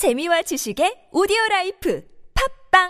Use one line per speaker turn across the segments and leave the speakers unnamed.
재미와 지식의 오디오 life 팟빵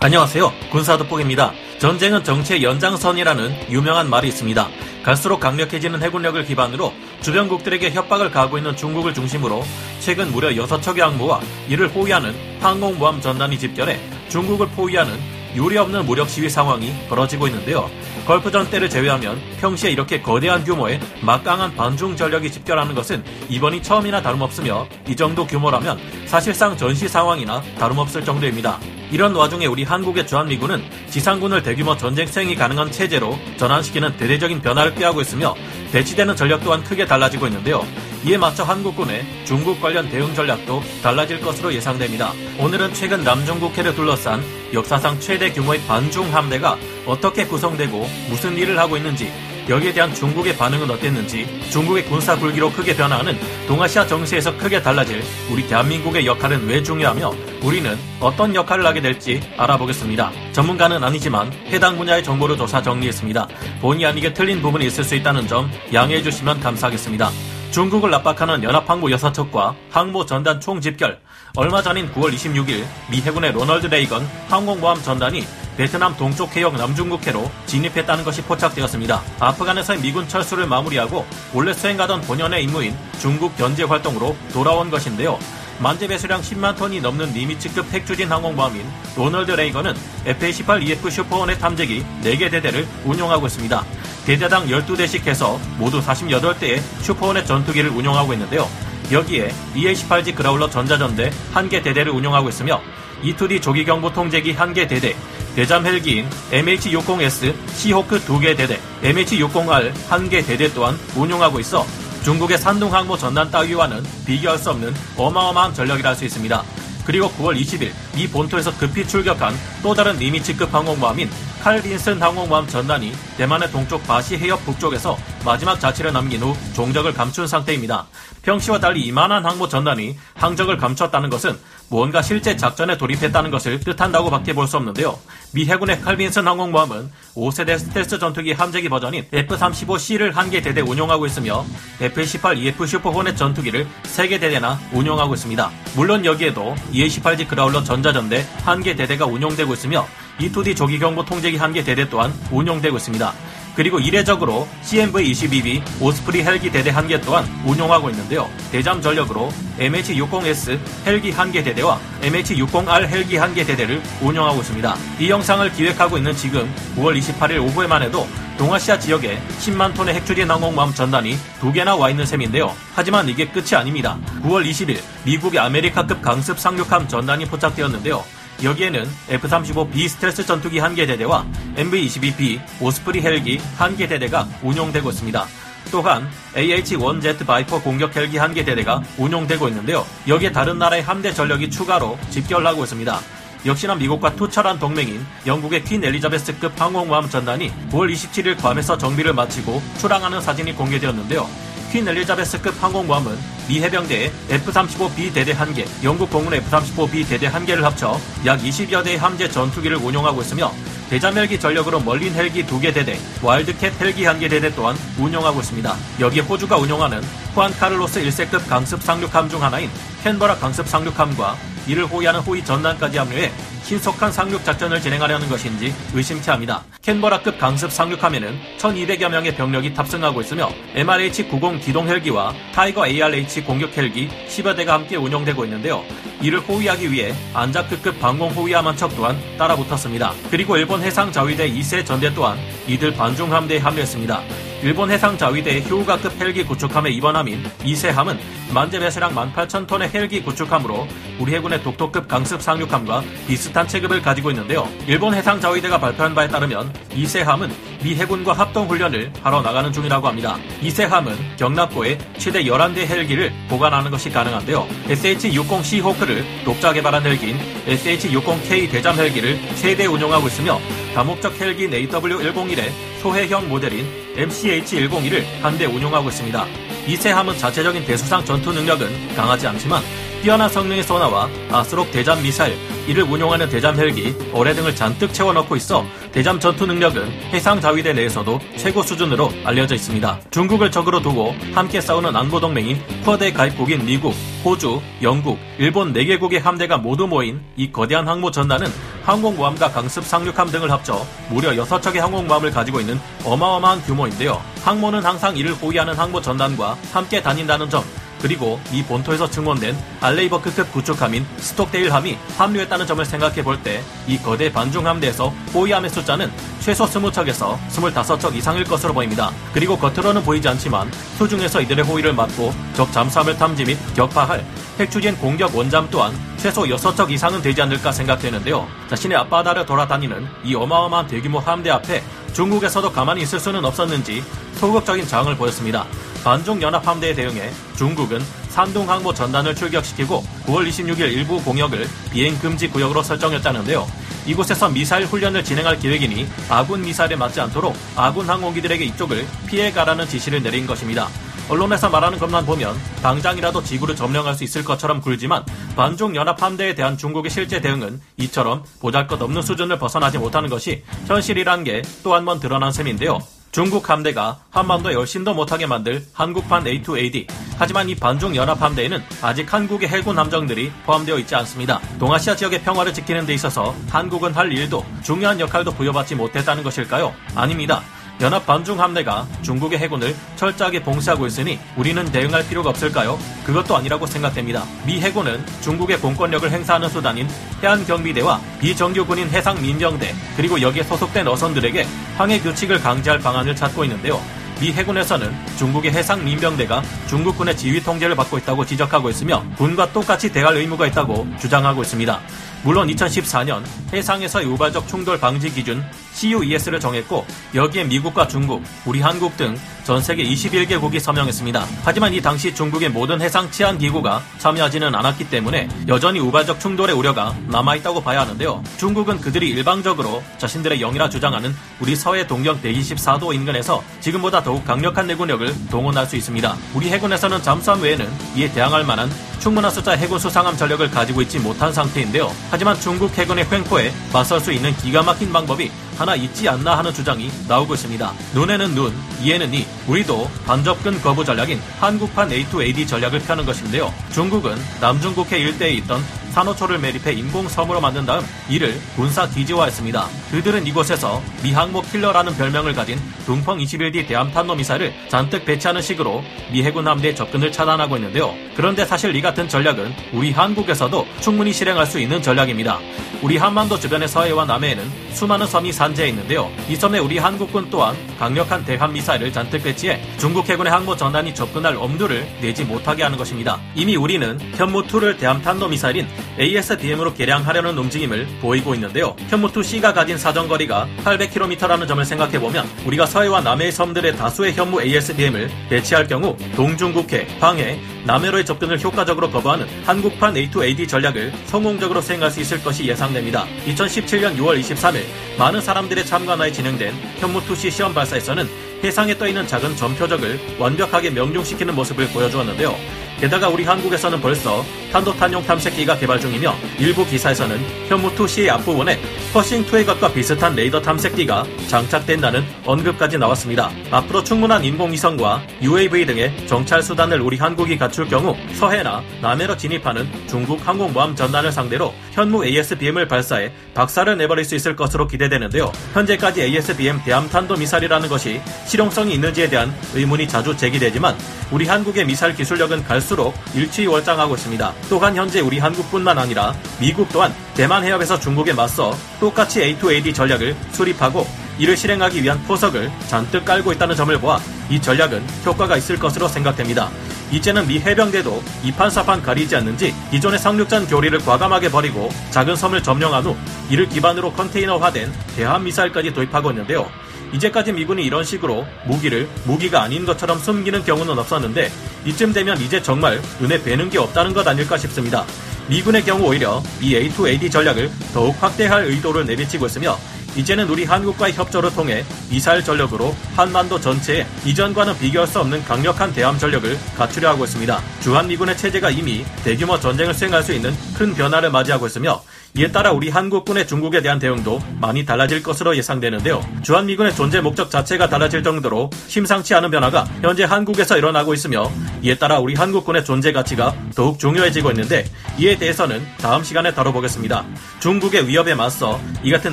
안녕하세요. 군사 돋보기입니다. 전쟁은 정치의 연장선이라는 유명한 말이 있습니다. 갈수록 강력해지는 해군력을 기반으로 주변국들에게 협박을 가하고 있는 중국을 중심으로 최근 무려 6척의 항모와 이를 호위하는 항공모함 전단이 집결해 중국을 포위하는 유례없는 무력 시위 상황이 벌어지고 있는데요. 걸프전 때를 제외하면 평시에 이렇게 거대한 규모의 막강한 반중 전력이 집결하는 것은 이번이 처음이나 다름없으며 이 정도 규모라면 사실상 전시 상황이나 다름없을 정도입니다. 이런 와중에 우리 한국의 주한미군은 지상군을 대규모 전쟁 수행이 가능한 체제로 전환시키는 대대적인 변화를 꾀하고 있으며 배치되는 전력 또한 크게 달라지고 있는데요. 이에 맞춰 한국군의 중국 관련 대응 전략도 달라질 것으로 예상됩니다. 오늘은 최근 남중국해를 둘러싼 역사상 최대 규모의 반중 함대가 어떻게 구성되고 무슨 일을 하고 있는지 여기에 대한 중국의 반응은 어땠는지 중국의 군사 굴기로 크게 변화하는 동아시아 정세에서 크게 달라질 우리 대한민국의 역할은 왜 중요하며 우리는 어떤 역할을 하게 될지 알아보겠습니다. 전문가는 아니지만 해당 분야의 정보를 조사 정리했습니다. 본의 아니게 틀린 부분이 있을 수 있다는 점 양해해 주시면 감사하겠습니다. 중국을 압박하는 연합항모 6척과 항모 전단 총집결 얼마 전인 9월 26일 미 해군의 로널드 레이건 항공모함 전단이 베트남 동쪽 해역 남중국해로 진입했다는 것이 포착되었습니다. 아프간에서의 미군 철수를 마무리하고 원래 수행하던 본연의 임무인 중국 견제 활동으로 돌아온 것인데요. 만재 배수량 10만 톤이 넘는 니미츠급 핵추진 항공모함인 로널드 레이건은 F-18EF 슈퍼호넷 전투기 4개 대대를 운용하고 있습니다. 대대당 12대씩 해서 모두 48대의 슈퍼호넷 전투기를 운용하고 있는데요. 여기에 EA-18G 그라울러 전자전기 1개 대대를 운용하고 있으며 E2D 조기경보 통제기 1개 대대, 대잠 헬기인 MH-60S 시호크 2개 대대, MH-60R 1개 대대 또한 운용하고 있어 중국의 산둥항모 전단 따위와는 비교할 수 없는 어마어마한 전력이라 할 수 있습니다. 그리고 9월 20일 미 본토에서 급히 출격한 또 다른 니미츠급 항공모함인 칼 빈슨 항공모함 전단이 대만의 동쪽 바시 해협 북쪽에서 마지막 자치를 남긴 후 종적을 감춘 상태입니다. 평시와 달리 이만한 항모 전단이 항적을 감췄다는 것은 무언가 실제 작전에 돌입했다는 것을 뜻한다고 밖에 볼 수 없는데요. 미 해군의 칼빈슨 항공모함은 5세대 스텔스 전투기 함재기 버전인 F-35C를 한 개 대대 운용하고 있으며 F-18EF 슈퍼호넷 전투기를 3개 대대나 운용하고 있습니다. 물론 여기에도 E-18G 그라울러 전자전대 한 개 대대가 운용되고 있으며 E2D 조기경보 통제기 한 개 대대 또한 운용되고 있습니다. 그리고 이례적으로 CMV-22B 오스프리 헬기 대대 한 개 또한 운용하고 있는데요. 대잠 전력으로 MH-60S 헬기 한 개 대대와 MH-60R 헬기 한 개 대대를 운용하고 있습니다. 이 영상을 기획하고 있는 지금 9월 28일 오후에만 해도 동아시아 지역에 10만 톤의 핵추진 항공모함 전단이 두 개나 와 있는 셈인데요. 하지만 이게 끝이 아닙니다. 9월 20일 미국의 아메리카급 강습 상륙함 전단이 포착되었는데요. 여기에는 F-35B 스텔스 전투기 한 개 대대와 MV-22B 오스프리 헬기 한 개 대대가 운용되고 있습니다. 또한 AH-1Z 바이퍼 공격 헬기 한 개 대대가 운용되고 있는데요. 여기에 다른 나라의 함대 전력이 추가로 집결하고 있습니다. 역시나 미국과 투철한 동맹인 영국의 퀸 엘리자베스급 항공모함 전단이 9월 27일 괌에서 정비를 마치고 출항하는 사진이 공개되었는데요. 퀸 엘리자베스급 항공모함은 미 해병대의 F-35B 대대 1개, 영국 공군 F-35B 대대 1개를 합쳐 약 20여 대의 함재 전투기를 운용하고 있으며 대잠 헬기 전력으로 멀린 헬기 2개 대대, 와일드캣 헬기 1개 대대 또한 운용하고 있습니다. 여기에 호주가 운용하는 후안 카를로스 1세급 강습 상륙함 중 하나인 캔버라 강습 상륙함과 이를 호위하는 호위 전단까지 합류해 신속한 상륙 작전을 진행하려는 것인지 의심케 합니다. 캔버라급 강습 상륙함에는 1200여 명의 병력이 탑승하고 있으며 MRH-90 기동 헬기와 타이거 ARH 공격 헬기 10여 대가 함께 운용되고 있는데요. 이를 호위하기 위해 안자크급 방공 호위함 한척 또한 따라붙었습니다. 그리고 일본 해상 자위대 2세 전대 또한 이들 반중 함대에 합류했습니다. 일본 해상 자위대의 효우가급 헬기 구축함의 이번함인 이세함은 만재 배수량 18,000톤의 헬기 구축함으로 우리 해군의 독도급 강습 상륙함과 비슷한 체급을 가지고 있는데요. 일본 해상 자위대가 발표한 바에 따르면 이세함은 미 해군과 합동 훈련을 하러 나가는 중이라고 합니다. 이세함은 경납고에 최대 11대 헬기를 보관하는 것이 가능한데요. SH-60C 호크를 독자 개발한 헬기인 SH-60K 대잠 헬기를 3대 운용하고 있으며 다목적 헬기 AW101의 소해형 모델인 MCH101을 한 대 운용하고 있습니다. 이세함은 자체적인 대수상 전투 능력은 강하지 않지만 뛰어난 성능의 소나와 아스록 대잠 미사일, 이를 운용하는 대잠 헬기, 어뢰 등을 잔뜩 채워넣고 있어 대잠 전투 능력은 해상 자위대 내에서도 최고 수준으로 알려져 있습니다. 중국을 적으로 두고 함께 싸우는 안보 동맹인 쿼드의 가입국인 미국, 호주, 영국, 일본 4개국의 함대가 모두 모인 이 거대한 항모 전단은 항공모함과 강습 상륙함 등을 합쳐 무려 6척의 항공모함을 가지고 있는 어마어마한 규모인데요. 항모는 항상 이를 호위하는 항모 전단과 함께 다닌다는 점, 그리고 미 본토에서 증원된 알레이버크급 구축함인 스톡데일함이 합류했다는 점을 생각해 볼 때 이 거대 반중 함대에서 호위함의 숫자는 최소 20척에서 25척 이상일 것으로 보입니다. 그리고 겉으로는 보이지 않지만 수중에서 이들의 호위를 막고 적 잠수함을 탐지 및 격파할 핵추진 공격 원잠 또한 최소 6척 이상은 되지 않을까 생각되는데요. 자신의 앞바다를 돌아다니는 이 어마어마한 대규모 함대 앞에 중국에서도 가만히 있을 수는 없었는지 소극적인 저항을 보였습니다. 반중 연합함대에 대응해 중국은 산둥 항모 전단을 출격시키고 9월 26일 일부 공역을 비행 금지 구역으로 설정했다는데요. 이곳에서 미사일 훈련을 진행할 계획이니 아군 미사일에 맞지 않도록 아군 항공기들에게 이쪽을 피해가라는 지시를 내린 것입니다. 언론에서 말하는 것만 보면 당장이라도 지구를 점령할 수 있을 것처럼 굴지만 반중 연합 함대에 대한 중국의 실제 대응은 이처럼 보잘것없는 수준을 벗어나지 못하는 것이 현실이란 게 또 한 번 드러난 셈인데요. 중국 함대가 한반도 열심도 못하게 만들 한국판 A2AD. 하지만 이 반중 연합 함대에는 아직 한국의 해군 함정들이 포함되어 있지 않습니다. 동아시아 지역의 평화를 지키는 데 있어서 한국은 할 일도 중요한 역할도 부여받지 못했다는 것일까요? 아닙니다. 연합 반중 함대가 중국의 해군을 철저하게 봉쇄하고 있으니 우리는 대응할 필요가 없을까요? 그것도 아니라고 생각됩니다. 미 해군은 중국의 공권력을 행사하는 수단인 해안경비대와 비정규군인 해상민정대 그리고 여기에 소속된 어선들에게 항해 규칙을 강제할 방안을 찾고 있는데요. 미 해군에서는 중국의 해상 민병대가 중국군의 지휘 통제를 받고 있다고 지적하고 있으며 군과 똑같이 대할 의무가 있다고 주장하고 있습니다. 물론 2014년 해상에서의 우발적 충돌 방지 기준 CUES를 정했고 여기에 미국과 중국, 우리 한국 등 전 세계 21개국이 서명했습니다. 하지만 이 당시 중국의 모든 해상 치안 기구가 참여하지는 않았기 때문에 여전히 우발적 충돌의 우려가 남아있다고 봐야 하는데요. 중국은 그들이 일방적으로 자신들의 영이라 주장하는 우리 서해 동경 124도 인근에서 지금보다 더욱 강력한 내군력을 동원할 수 있습니다. 우리 해군에서는 잠수함 외에는 이에 대항할 만한 충분한 숫자 해군 수상함 전력을 가지고 있지 못한 상태인데요. 하지만 중국 해군의 횡포에 맞설 수 있는 기가 막힌 방법이 하나 있지 않나 하는 주장이 나오고 있습니다. 눈에는 눈, 이에는 이. 우리도 반접근 거부 전략인 한국판 A2AD 전략을 펴는 것인데요. 중국은 남중국해 일대에 있던 산호초를 매립해 인공 섬으로 만든 다음 이를 군사 기지화했습니다. 그들은 이곳에서 미항모 킬러라는 별명을 가진 둥펑 21D 대함탄도 미사일을 잔뜩 배치하는 식으로 미 해군 함대의 접근을 차단하고 있는데요. 그런데 사실 이 같은 전략은 우리 한국에서도 충분히 실행할 수 있는 전략입니다. 우리 한반도 주변의 서해와 남해에는 수많은 섬이 산재해 있는데요. 이 섬에 우리 한국군 또한 강력한 대함 미사일을 잔뜩 배치해 중국 해군의 항모 전단이 접근할 엄두를 내지 못하게 하는 것입니다. 이미 우리는 현무2를 대함 탄도 미사일인 ASDM으로 개량하려는 움직임을 보이고 있는데요. 현무2C가 가진 사정거리가 800km라는 점을 생각해보면 우리가 서해와 남해의 섬들의 다수의 현무 ASDM을 배치할 경우 동중국해, 방해, 남해로의 접근을 효과적으로 거부하는 한국판 A2AD 전략을 성공적으로 수행할 수 있을 것이 예상됩니다. 2017년 6월 23일 많은 사람들의 참관하에 진행된 현무2C 시험 발사에서는 해상에 떠있는 작은 점표적을 완벽하게 명중시키는 모습을 보여주었는데요. 게다가 우리 한국에서는 벌써 탄도탄용 탐색기가 개발 중이며 일부 기사에서는 현무2C의 앞부분에 퍼싱2의 것과 비슷한 레이더 탐색기가 장착된다는 언급까지 나왔습니다. 앞으로 충분한 인공위성과 UAV 등의 정찰 수단을 우리 한국이 갖출 경우 서해나 남해로 진입하는 중국 항공모함 전단을 상대로 현무 ASBM을 발사해 박살을 내버릴 수 있을 것으로 기대되는데요. 현재까지 ASBM 대함탄도 미사일이라는 것이 실용성이 있는지에 대한 의문이 자주 제기되지만 우리 한국의 미사일 기술력은 갈수 록 일취월장하고 있습니다. 또한 현재 우리 한국뿐만 아니라 미국 또한 대만 해협에서 중국에 맞서 똑같이 A2AD 전략을 수립하고 이를 실행하기 위한 포석을 잔뜩 깔고 있다는 점을 보아 이 전략은 효과가 있을 것으로 생각됩니다. 이제는 미 해병대도 이판사판 가리지 않는지 기존의 상륙전 교리를 과감하게 버리고 작은 섬을 점령한 후 이를 기반으로 컨테이너화된 대함 미사일까지 도입하고 있는데요. 이제까지 미군이 이런 식으로 무기를 무기가 아닌 것처럼 숨기는 경우는 없었는데 이쯤 되면 이제 정말 눈에 뵈는 게 없다는 것 아닐까 싶습니다. 미군의 경우 오히려 이 A2AD 전략을 더욱 확대할 의도를 내비치고 있으며 이제는 우리 한국과의 협조를 통해 미사일 전력으로 한반도 전체에 이전과는 비교할 수 없는 강력한 대함 전력을 갖추려 하고 있습니다. 주한미군의 체제가 이미 대규모 전쟁을 수행할 수 있는 큰 변화를 맞이하고 있으며 이에 따라 우리 한국군의 중국에 대한 대응도 많이 달라질 것으로 예상되는데요. 주한미군의 존재 목적 자체가 달라질 정도로 심상치 않은 변화가 현재 한국에서 일어나고 있으며 이에 따라 우리 한국군의 존재 가치가 더욱 중요해지고 있는데 이에 대해서는 다음 시간에 다뤄보겠습니다. 중국의 위협에 맞서 이 같은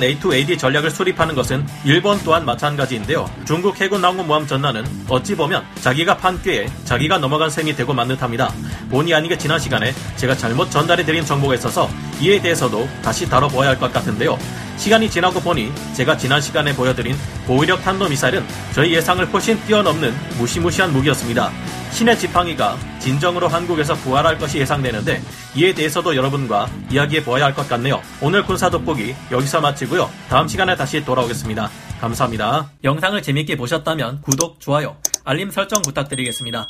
A2AD 전략 을 수립하는 것은 일본 또한 마찬가지인데요. 중국 해군 항공모함 전단은 어찌 보면 자기가 판 꾀에 자기가 넘어간 셈이 되고 만 듯합니다. 본의 아니게 지난 시간에 제가 잘못 전달해드린 정보가 있어서 이에 대해서도 다시 다뤄보아야 할 것 같은데요. 시간이 지나고 보니 제가 지난 시간에 보여드린 고위력 탄도미사일은 저희 예상을 훨씬 뛰어넘는 무시무시한 무기였습니다. 신의 지팡이가 진정으로 한국에서 부활할 것이 예상되는데 이에 대해서도 여러분과 이야기해 보아야 할 것 같네요. 오늘 군사 돋보기 여기서 마치고요. 다음 시간에 다시 돌아오겠습니다. 감사합니다. 영상을 재밌게 보셨다면 구독, 좋아요, 알림 설정 부탁드리겠습니다.